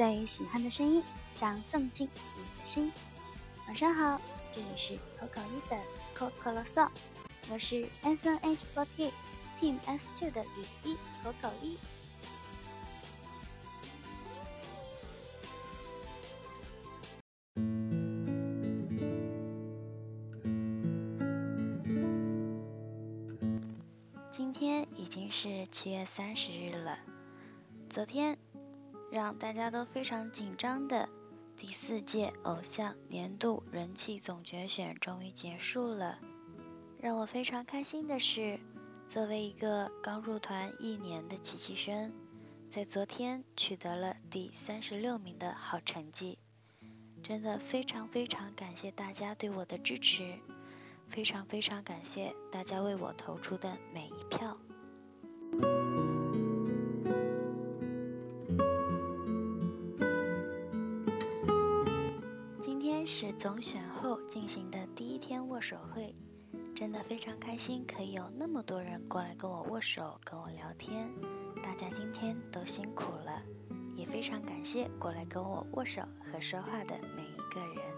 最喜欢的声音，想送进你的心。晚上好，这里是可口一的 Coco 嗦，我是 S N H forty Team S two 的雨一可口一。今天已经是七月三十日了，昨天。让大家都非常紧张的第四届偶像年度人气总决选终于结束了。让我非常开心的是，作为一个刚入团一年的奇奇生，在昨天取得了第三十六名的好成绩。真的非常非常感谢大家对我的支持，非常非常感谢大家为我投出的每一票。总选后进行的第一天握手会，真的非常开心，可以有那么多人过来跟我握手、跟我聊天。大家今天都辛苦了，也非常感谢过来跟我握手和说话的每一个人。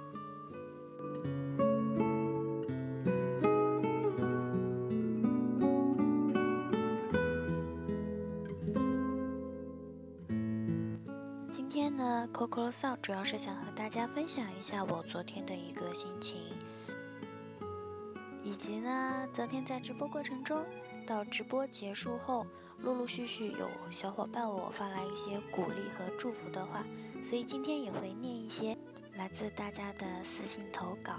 主要是想和大家分享一下我昨天的一个心情，以及呢，昨天在直播过程中到直播结束后，陆陆续续有小伙伴我发来一些鼓励和祝福的话，所以今天也会念一些来自大家的私信投稿。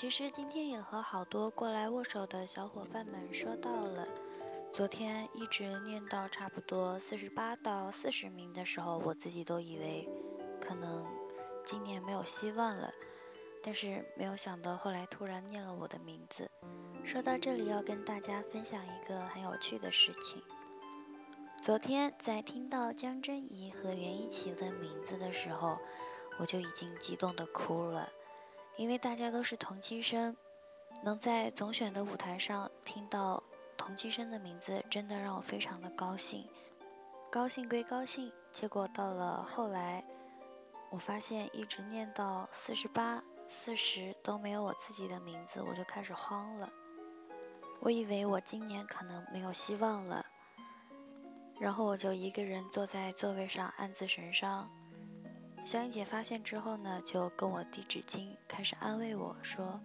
其实今天也和好多过来握手的小伙伴们说到了，昨天一直念到差不多四十八到四十名的时候，我自己都以为可能今年没有希望了，但是没有想到后来突然念了我的名字。说到这里，要跟大家分享一个很有趣的事情。昨天在听到江真怡和袁一琦的名字的时候，我就已经激动的哭了。因为大家都是同期生，能在总选的舞台上听到同期生的名字，真的让我非常的高兴。高兴归高兴，结果到了后来，我发现一直念到四十八、四十都没有我自己的名字，我就开始慌了。我以为我今年可能没有希望了，然后我就一个人坐在座位上暗自神伤。小英姐发现之后呢，就跟我递纸巾，开始安慰我说：“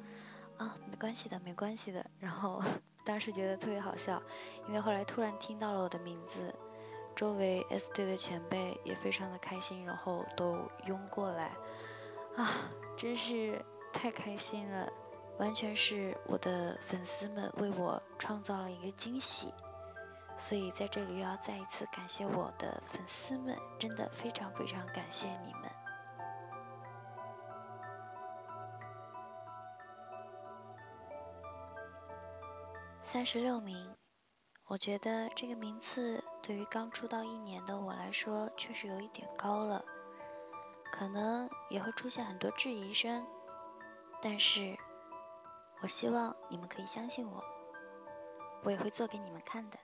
啊，没关系的，没关系的。”然后 当时觉得特别好笑，因为后来突然听到了我的名字，周围 S 队的前辈也非常的开心，然后都拥过来，啊，真是太开心了，完全是我的粉丝们为我创造了一个惊喜。所以在这里要再一次感谢我的粉丝们，真的非常非常感谢你们。三十六名，我觉得这个名次对于刚出道一年的我来说确实有一点高了，可能也会出现很多质疑声，但是我希望你们可以相信我，我也会做给你们看的。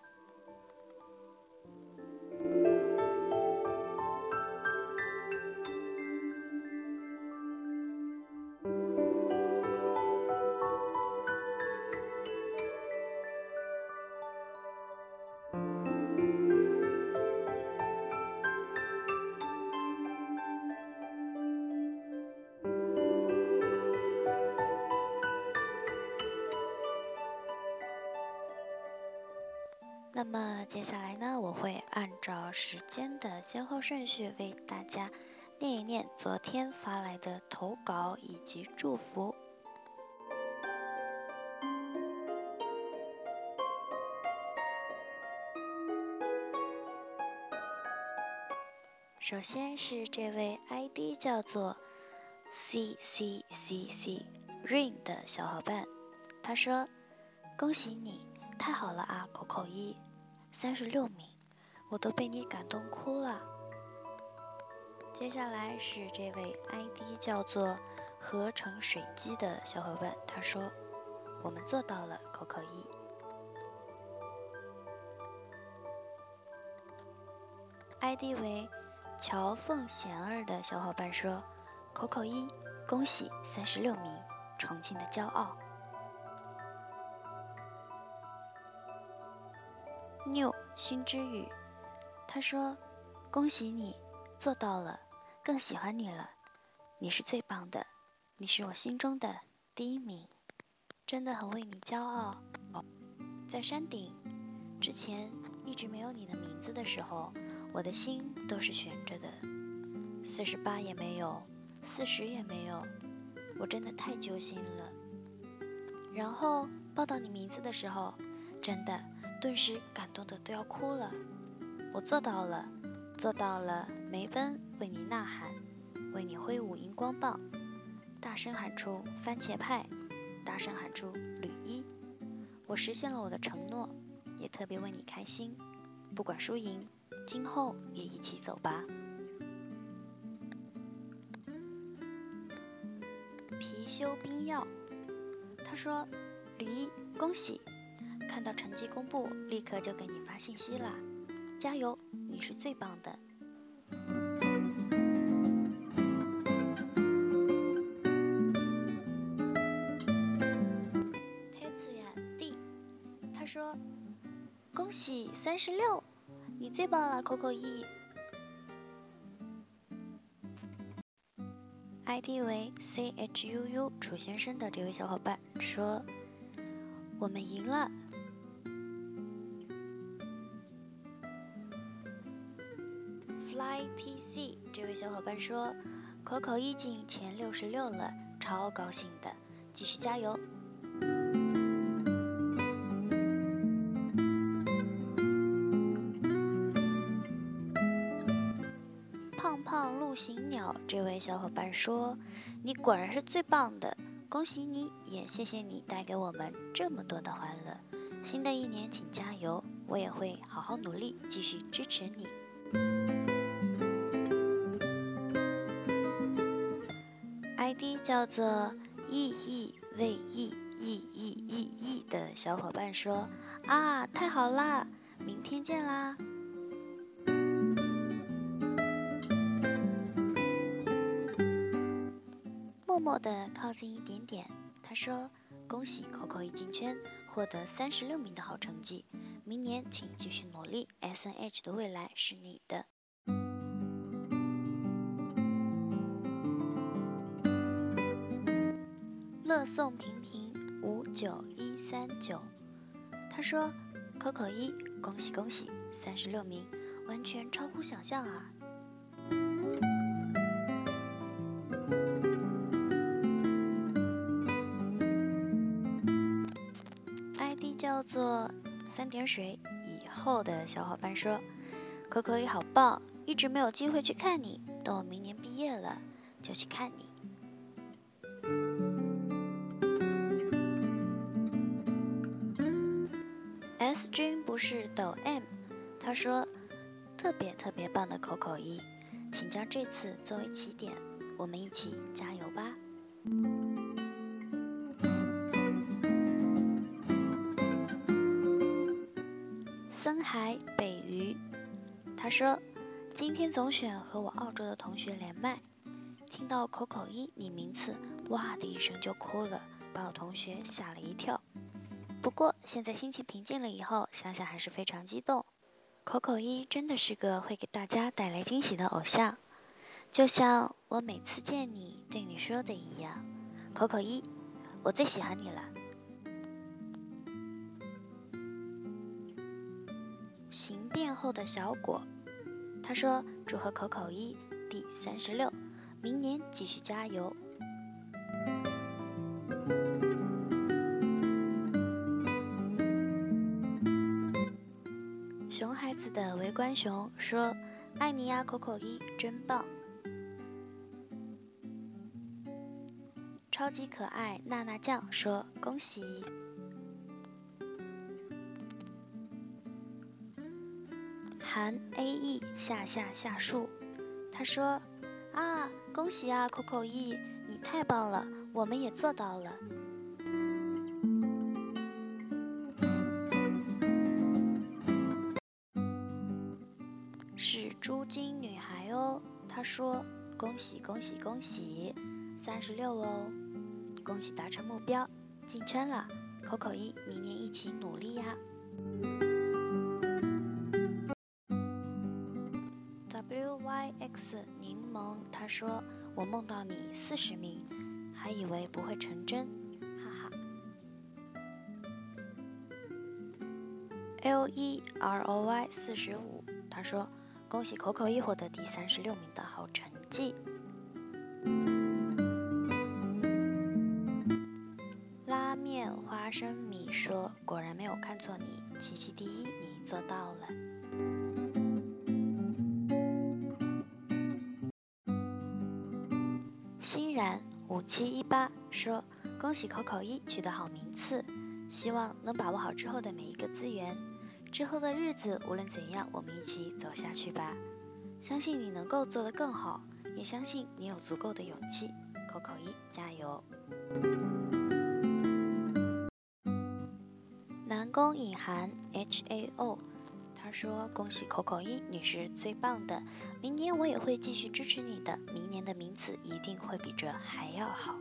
先后顺序为大家念一念昨天发来的投稿以及祝福。首先是这位 ID 叫做 C C C C Rain 的小伙伴，他说：“恭喜你，太好了啊，口口一，三十六名，我都被你感动哭了。”接下来是这位 ID 叫做“合成水机”的小伙伴，他说：“我们做到了，口口一。”ID 为“乔凤贤儿”的小伙伴说：“口口一，恭喜三十六名，重庆的骄傲。”New 心之语，他说：“恭喜你。”做到了，更喜欢你了，你是最棒的，你是我心中的第一名，真的很为你骄傲。在山顶之前一直没有你的名字的时候，我的心都是悬着的，四十八也没有，四十也没有，我真的太揪心了。然后报到你名字的时候，真的顿时感动的都要哭了，我做到了。做到了，梅奔为你呐喊，为你挥舞荧光棒，大声喊出番茄派，大声喊出吕一，我实现了我的承诺，也特别为你开心，不管输赢，今后也一起走吧。貔貅冰药，他说：“吕一，恭喜，看到成绩公布，立刻就给你发信息啦，加油！”你是最棒的，天子呀弟，他说：“恭喜三十六，你最棒了，Coco 一。”ID 为 chuu 楚先生的这位小伙伴说：“我们赢了。” Flytc 这位小伙伴说：“可口一进前六十六了，超高兴的，继续加油！”胖胖陆行鸟这位小伙伴说：“你果然是最棒的，恭喜你，也谢谢你带给我们这么多的欢乐。新的一年请加油，我也会好好努力，继续支持你。”叫做 E E V E E E E E 的小伙伴说：“啊，太好啦，明天见啦！”默默的靠近一点点，他说：“恭喜 Coco 一进圈，获得三十六名的好成绩，明年请继续努力，S N H 的未来是你的。”乐颂平平五九一三九，他说：“Coco 一，恭喜恭喜，三十六名，完全超乎想象啊！”ID 叫做三点水以后的小伙伴说：“Coco 一好棒，一直没有机会去看你，等我明年毕业了就去看你。”君不是抖 M，他说特别特别棒的口口一，请将这次作为起点，我们一起加油吧。森海北鱼，他说今天总选和我澳洲的同学连麦，听到口口一你名次，哇的一声就哭了，把我同学吓了一跳。不过现在心情平静了以后，想想还是非常激动。口口一真的是个会给大家带来惊喜的偶像，就像我每次见你对你说的一样，口口一，我最喜欢你了。形变后的小果，他说祝贺口口一第三十六，明年继续加油。的围观熊说：“爱你呀，口口一真棒。”超级可爱娜娜酱说恭喜。韩 A E 下下下树，他说啊，恭喜啊，Coco E，你太棒了，我们也做到了。哦，她说恭喜恭喜恭喜，三十六哦，恭喜达成目标，进圈了，Coco E，明年一起努力呀。WYX 柠檬，他说我梦到你四十名，还以为不会成真，哈哈。LEROY 四十五，他说恭喜 Coco 一获得第三十六名的记。拉面花生米说果然没有看错你，琪琪第一，你做到了。欣然五七一八说：“恭喜 Coco 一取得好名次，希望能把握好之后的每一个资源。之后的日子无论怎样，我们一起走下去吧。相信你能够做得更好，也相信你有足够的勇气。Coco 一加油！”南宫隐含 H A O。他说：“恭喜 Coco 一，你是最棒的！明年我也会继续支持你的，明年的名次一定会比这还要好。”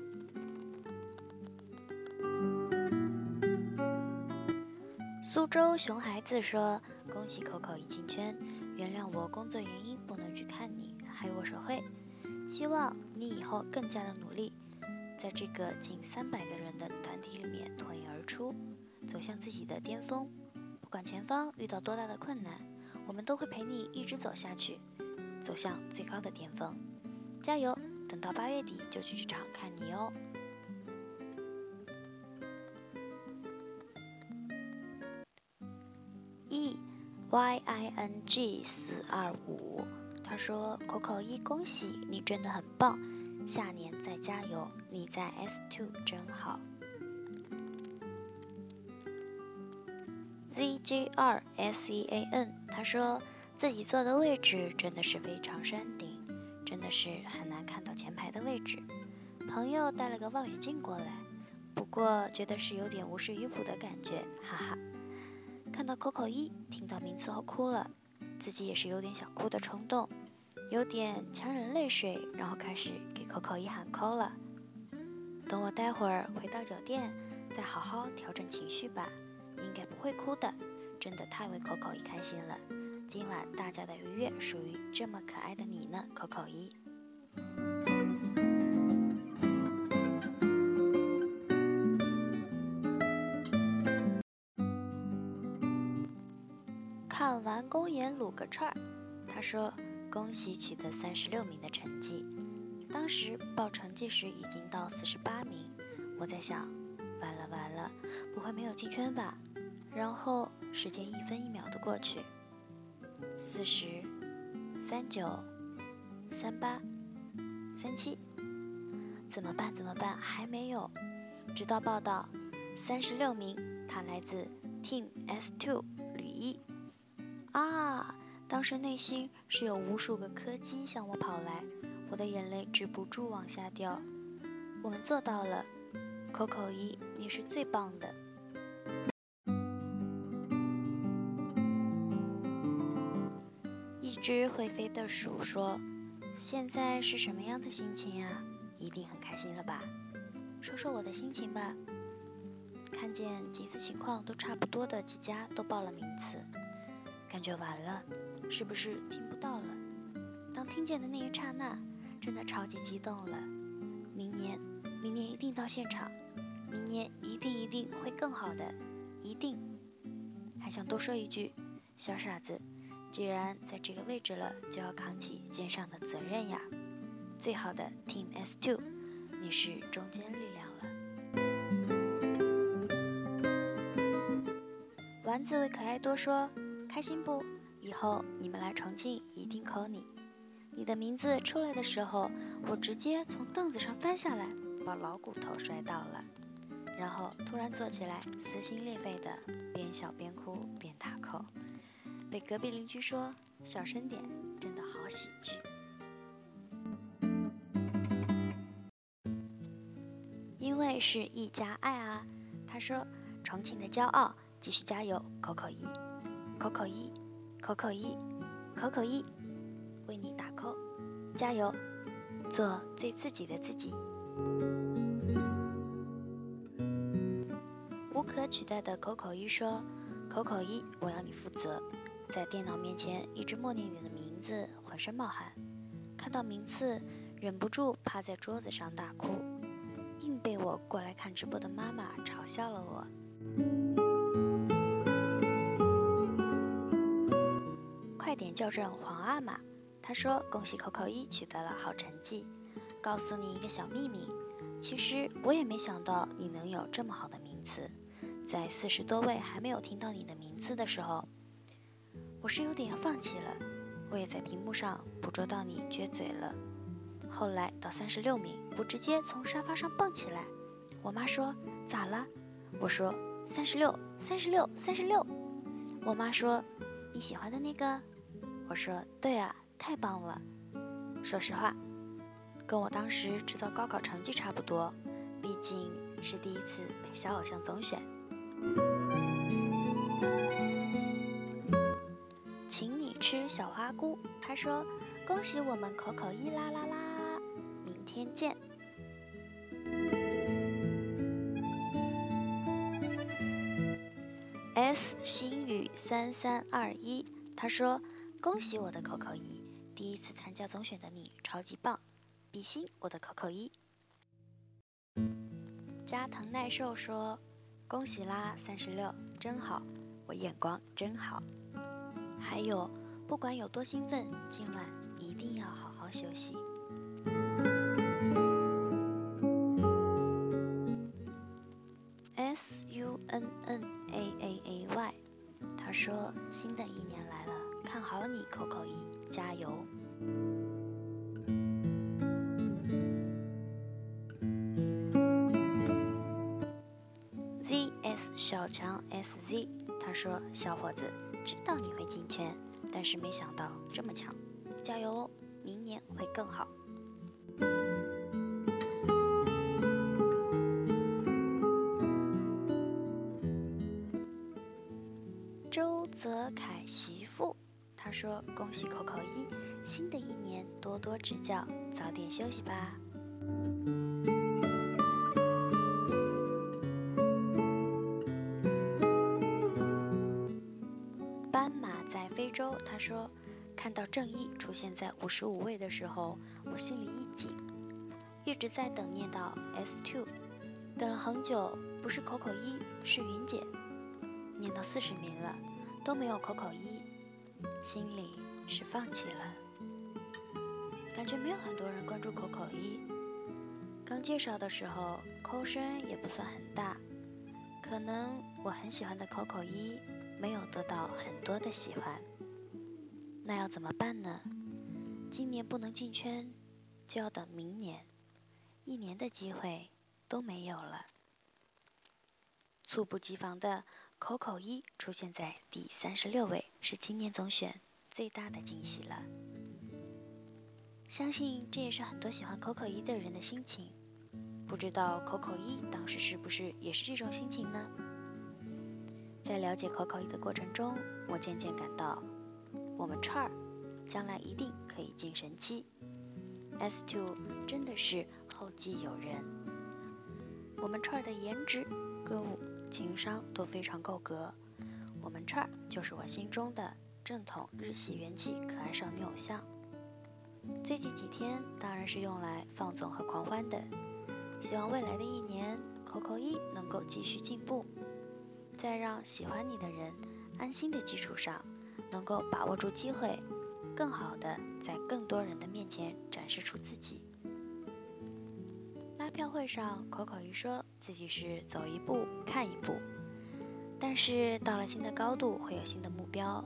苏州熊孩子说：“恭喜 Coco 一进圈，原谅我工作原因不能去看你，还有握手会。希望你以后更加的努力，在这个近三百个人的团体里面脱颖而出，走向自己的巅峰。”不管前方遇到多大的困难，我们都会陪你一直走下去，走向最高的巅峰。加油！等到八月底就去剧场看你哦。E Y I N G 四二五，他说：“Coco 一，恭喜你，真的很棒，下年再加油，你在 S two 真好。” zgr sean 他说自己坐的位置真的是非常山顶，真的是很难看到前排的位置。朋友带了个望远镜过来，不过觉得是有点无事于补的感觉，哈哈。看到 Coco 一，听到名字后哭了，自己也是有点想哭的冲动，有点强忍泪水，然后开始给 Coco 一喊 call 了。等我待会儿回到酒店，再好好调整情绪吧。应该不会哭的，真的太为 Coco 一开心了。今晚大家的愉悦属于这么可爱的你呢，Coco 一。看完公演撸个串儿，他说恭喜取得三十六名的成绩。当时报成绩时已经到四十八名，我在想，完了完了，不会没有进圈吧？然后时间一分一秒的过去，四十、三九、三八、三七，怎么办？怎么办？还没有。直到报道，三十六名，他来自 Team S Two 吕一。啊！当时内心是有无数个柯基向我跑来，我的眼泪止不住往下掉。我们做到了，Coco 一，你是最棒的。一只会飞的鼠说：“现在是什么样的心情呀？一定很开心了吧？说说我的心情吧。看见集资情况都差不多的几家都报了名次，感觉完了，是不是听不到了？当听见的那一刹那，真的超级激动了。明年，明年一定到现场，明年一定一定会更好的，一定。还想多说一句，小傻子。”既然在这个位置了，就要扛起肩上的责任呀！最好的 Team S Two，你是中坚力量了。丸子为可爱多说，开心不？以后你们来重庆一定扣你。你的名字出来的时候，我直接从凳子上翻下来，把老骨头摔到了，然后突然坐起来，撕心裂肺的边笑边哭边打口被隔壁邻居说小声点，真的好喜剧。因为是一家爱啊，他说重庆的骄傲，继续加油，口口一，口口一，口口一，口口一，为你打 call，加油！做最自己的自己。无可取代的口口一说：“口口一，我要你负责，在电脑面前一直默念你的名字，浑身冒汗，看到名次忍不住趴在桌子上大哭，硬被我过来看直播的妈妈嘲笑了我。校正皇阿玛。”他说：“恭喜口口一取得了好成绩。告诉你一个小秘密，其实我也没想到你能有这么好的名次。在四十多位还没有听到你的名字的时候，我是有点要放弃了。我也在屏幕上捕捉到你撅嘴了。后来到三十六名，我直接从沙发上蹦起来。我妈说咋了？我说三十六，三十六，三十六。我妈说你喜欢的那个？我说对啊。”太棒了！说实话，跟我当时知道高考成绩差不多，毕竟是第一次陪小偶像总选。请你吃小花菇，他说：“恭喜我们口口一啦啦啦，明天见。” S 心语三三二一，他说：“恭喜我的扣扣一。”第一次参加总选的你超级棒，比心我的扣扣一。加藤奈寿说：“恭喜啦，三十六，真好，我眼光真好。”还有，不管有多兴奋，今晚一定要好好休息。小强 SZ，他说：“小伙子，知道你会进圈，但是没想到这么强，加油哦，明年会更好。”周泽凯媳妇。他说：“恭喜口口一，新的一年多多指教，早点休息吧。”正义出现在五十五位的时候，我心里一紧，一直在等念到 S two，等了很久，不是口口一，是云姐，念到四十名了，都没有口口一。”心里是放弃了，感觉没有很多人关注口口一。刚介绍的时候，扣声也不算很大，可能我很喜欢的口口一没有得到很多的喜欢。那要怎么办呢？今年不能进圈，就要等明年，一年的机会都没有了。猝不及防的。口口一出现在第三十六位，是今年总选最大的惊喜了。相信这也是很多喜欢口口一的人的心情。不知道口口一当时是不是也是这种心情呢？在了解口口一的过程中，我渐渐感到，我们串儿将来一定可以进神七。S two 真的是后继有人。我们串儿的颜值、歌舞。情商都非常够格，我们串儿就是我心中的正统日系元气可爱少女偶像。最近几天当然是用来放纵和狂欢的，希望未来的一年，口口一能够继续进步，在让喜欢你的人安心的基础上，能够把握住机会，更好的在更多人的面前展示出自己。拉票会上，口口一说自己是走一步看一步，但是到了新的高度会有新的目标，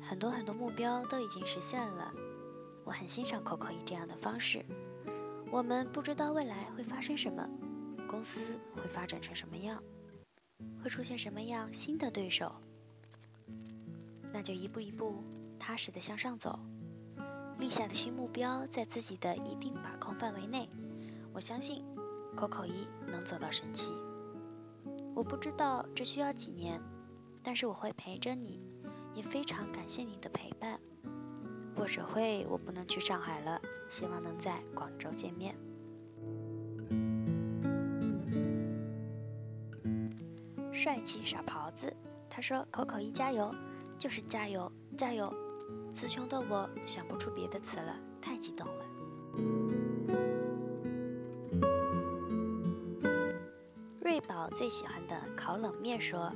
很多很多目标都已经实现了。我很欣赏口口一这样的方式，我们不知道未来会发生什么，公司会发展成什么样，会出现什么样新的对手。那就一步一步踏实的向上走，立下的新目标在自己的一定把控范围内。我相信，Coco 一能走到神奇。我不知道这需要几年，但是我会陪着你，也非常感谢你的陪伴。握手会我不能去上海了，希望能在广州见面。帅气傻狍子，他说：“Coco 一加油。”就是加油，加油！词穷的我想不出别的词了，太激动了。瑞宝最喜欢的烤冷面说：“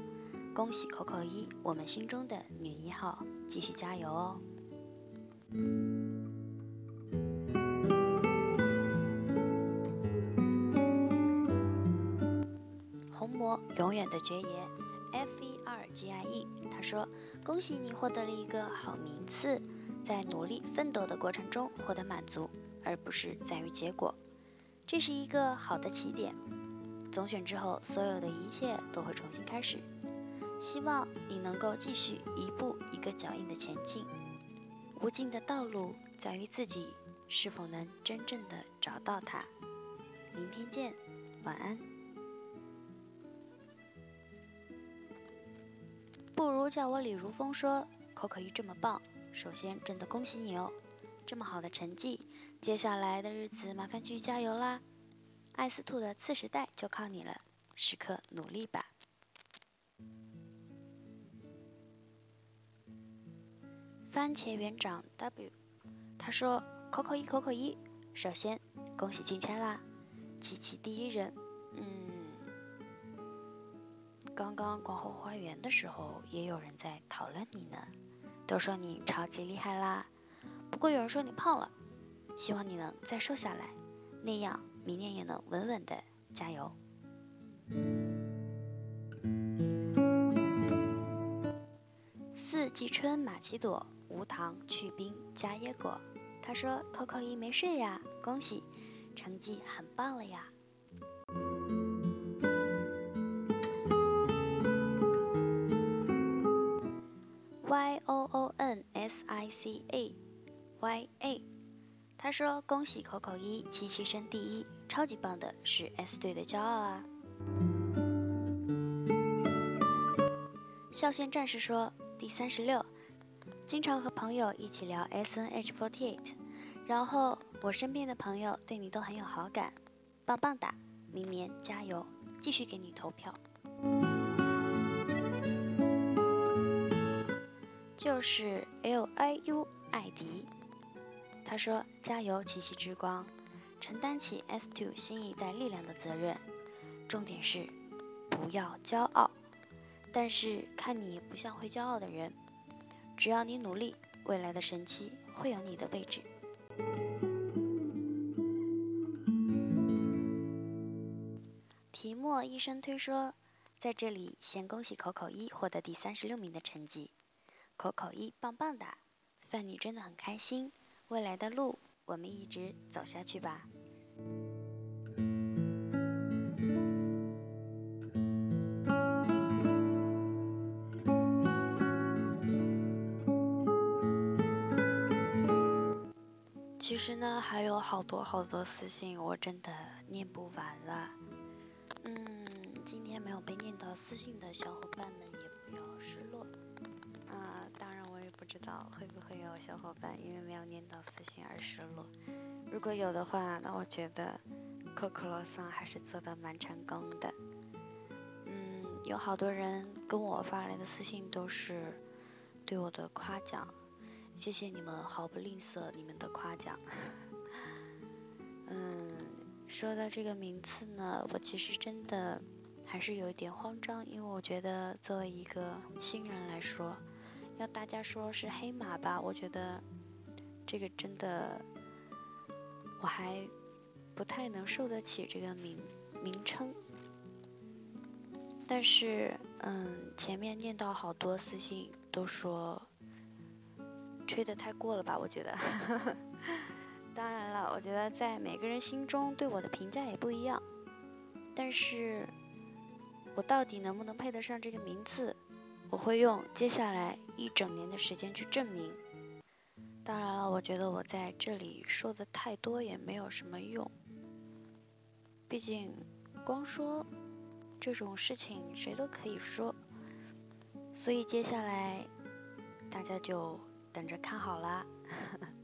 恭喜 Coco 一，我们心中的女一号，继续加油哦！”红魔永远的爵爷。GIE，他说：“恭喜你获得了一个好名次，在努力奋斗的过程中获得满足，而不是在于结果，这是一个好的起点。总选之后，所有的一切都会重新开始。希望你能够继续一步一个脚印的前进。无尽的道路在于自己是否能真正的找到它。明天见，晚安。”都叫我李如风说，Coco 一这么棒，首先真的恭喜你哦，这么好的成绩，接下来的日子麻烦继续加油啦，艾斯兔的次时代就靠你了，时刻努力吧。番茄园长 W，他说，Coco 一 Coco 一，首先恭喜进圈啦，琪琪第一人，嗯。刚刚广后花园的时候，也有人在讨论你呢，都说你超级厉害啦。不过有人说你胖了，希望你能再瘦下来，那样明年也能稳稳的加油。四季春马奇朵无糖去冰加椰果，他说：“Coco 一没睡呀，恭喜，成绩很棒了呀。” C A Y A，他说：“恭喜 Coco 一，七七升第一，超级棒的，是 S 队的骄傲啊！”笑线战士说：“第三十六，经常和朋友一起聊 S N H forty eight，然后我身边的朋友对你都很有好感，棒棒哒！明年加油，继续给你投票。”就是 L I U 艾迪，他说：“加油，七夕之光，承担起 S Two 新一代力量的责任。重点是不要骄傲，但是看你不像会骄傲的人。只要你努力，未来的神奇会有你的位置。”提莫医生推说，在这里先恭喜口口一获得第三十六名的成绩。口口一棒棒的，范你真的很开心。未来的路，我们一直走下去吧。其实呢，还有好多好多私信，我真的念不完了。嗯，今天没有被念到私信的小伙伴们，也不要失落。不知道会不会有小伙伴因为没有念到私信而失落？如果有的话，那我觉得可可罗桑还是做的蛮成功的。嗯，有好多人跟我发来的私信都是对我的夸奖，谢谢你们毫不吝啬你们的夸奖。嗯，说到这个名次呢，我其实真的还是有一点慌张，因为我觉得作为一个新人来说。要大家说是黑马吧，我觉得这个真的我还不太能受得起这个名名称。但是，嗯，前面念到好多私信都说吹的太过了吧，我觉得。当然了，我觉得在每个人心中对我的评价也不一样，但是我到底能不能配得上这个名字，我会用接下来一整年的时间去证明。当然了，我觉得我在这里说的太多也没有什么用，毕竟光说这种事情谁都可以说，所以接下来大家就等着看好啦。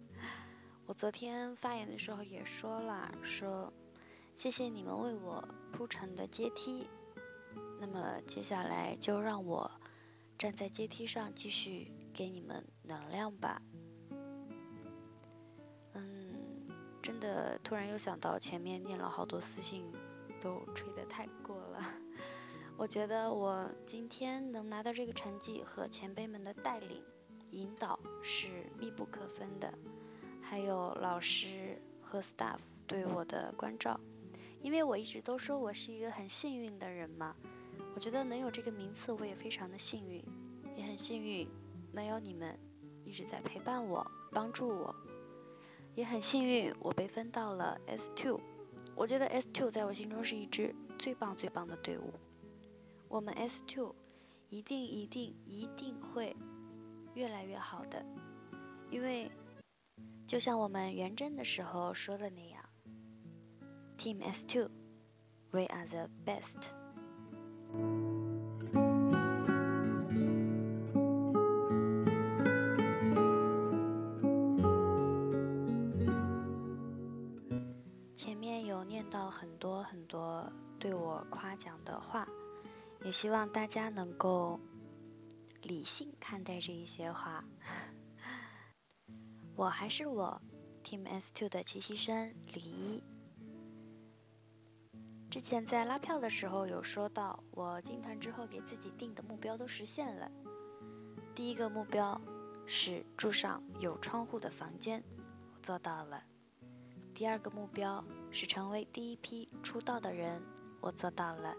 我昨天发言的时候也说了，说谢谢你们为我铺成的阶梯，那么接下来就让我站在阶梯上继续给你们能量吧。嗯真的突然又想到前面念了好多私信，都吹得太过了。我觉得我今天能拿到这个成绩和前辈们的带领、引导是密不可分的，还有老师和 staff 对我的关照。因为我一直都说我是一个很幸运的人嘛，我觉得能有这个名次我也非常的幸运，也很幸运能有你们一直在陪伴我、帮助我。也很幸运，我被分到了 S two。我觉得 S two 在我心中是一支最棒最棒的队伍。我们 S two 一定一定一定会越来越好的，因为就像我们元真的时候说的那样，Team S two，we are the best。前面有念到很多很多对我夸奖的话，也希望大家能够理性看待这一些话。我还是我，Team S Two 的齐习生李一。之前在拉票的时候有说到，我进团之后给自己定的目标都实现了。第一个目标是住上有窗户的房间，我做到了。第二个目标是成为第一批出道的人，我做到了。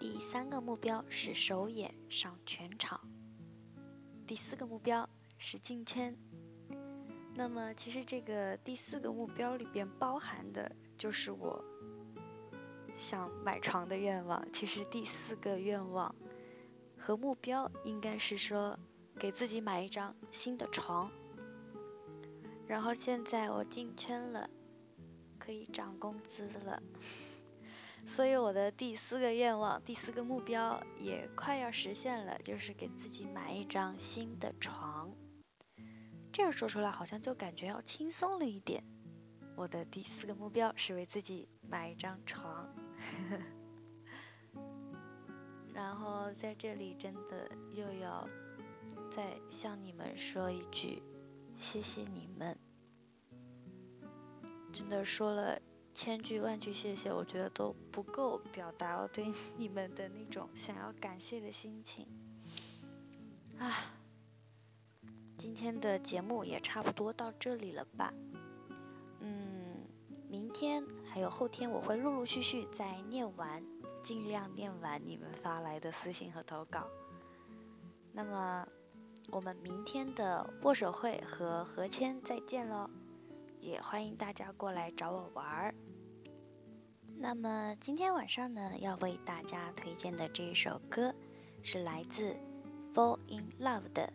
第三个目标是首演上全场。第四个目标是进圈。那么，其实这个第四个目标里边包含的就是我想买床的愿望。其实第四个愿望和目标应该是说给自己买一张新的床。然后现在我进圈了。可以涨工资了，所以我的第四个愿望、第四个目标也快要实现了，就是给自己买一张新的床。这样说出来好像就感觉要轻松了一点。我的第四个目标是为自己买一张床，然后在这里真的又要再向你们说一句，谢谢你们。真的说了千句万句谢谢，我觉得都不够表达我对你们的那种想要感谢的心情。啊，今天的节目也差不多到这里了吧？嗯，明天还有后天我会陆陆续续再念完，尽量念完你们发来的私信和投稿。那么，我们明天的握手会和合签再见喽！也欢迎大家过来找我玩儿。那么今天晚上呢，要为大家推荐的这一首歌，是来自《Fall in Love》的《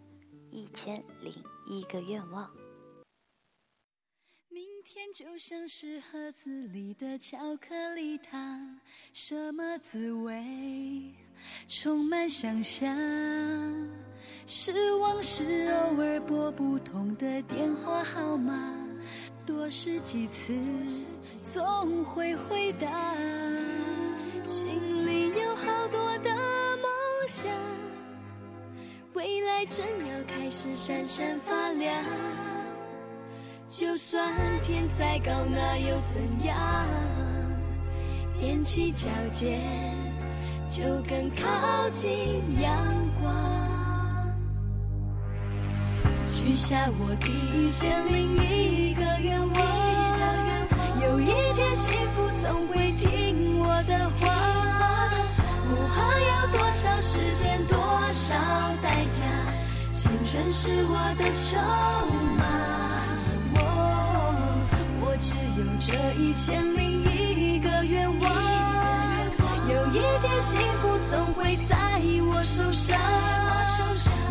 一千零一个愿望》。天就像是盒子里的巧克力糖，什么滋味？充满想象。失望是偶尔拨不通的电话号码。多试几次，总会回答。心里有好多的梦想，未来正要开始闪闪发亮。就算天再高，那又怎样？踮起脚尖，就更靠近阳光。许下我第一千零一个愿望，有一天幸福总会听我的话。不怕要多少时间，多少代价，青春是我的筹码。只有这一千零一个愿望，有一天幸福总会在我手上。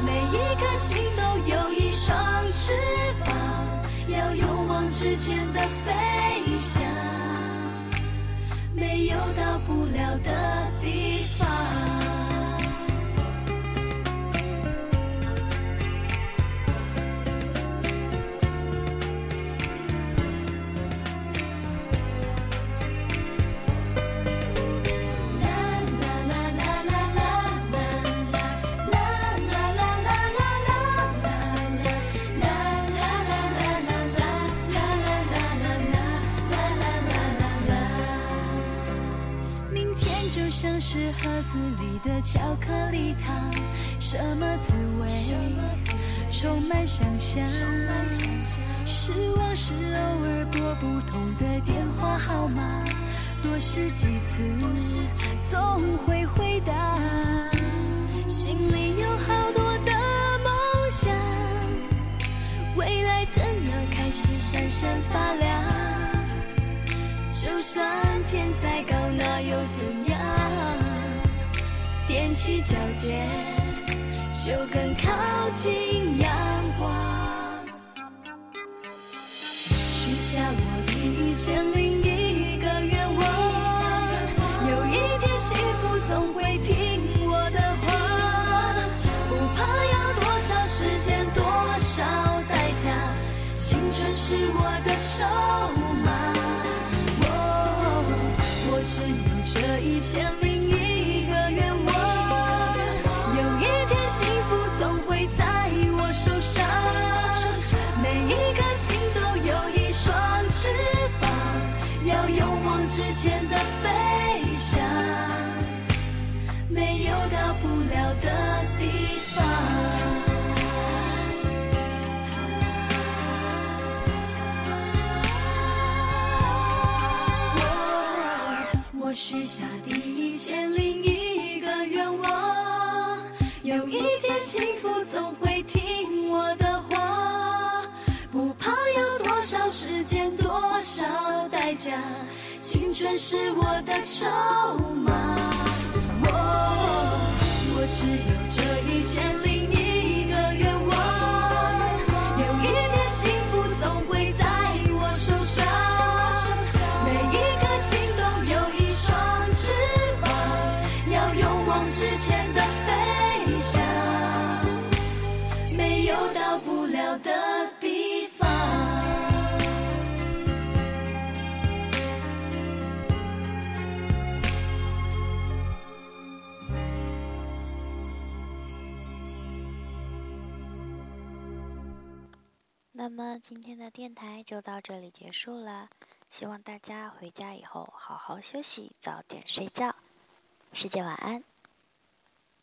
每一颗心都有一双翅膀，要勇往直前的飞翔，没有到不了的盒子里的巧克力糖，什么滋味？充满想象。失望是偶尔拨不通的电话号码，多试几次，总会回答。心里有好多的梦想，未来正要开始闪闪发亮。踮起脚尖，就更靠近阳光。许下我第一千零一个愿望，有一天幸福总会听我的话。不怕要多少时间，多少代价，青春是我的筹之前的飞翔，没有到不了的地方。我许下第一千零一个愿望，有一天幸福总会听我的话，不怕要多少时间，多代价。青春是我的筹码，我我只有这一千零一那么今天的电台就到这里结束了，希望大家回家以后好好休息，早点睡觉，师姐晚安。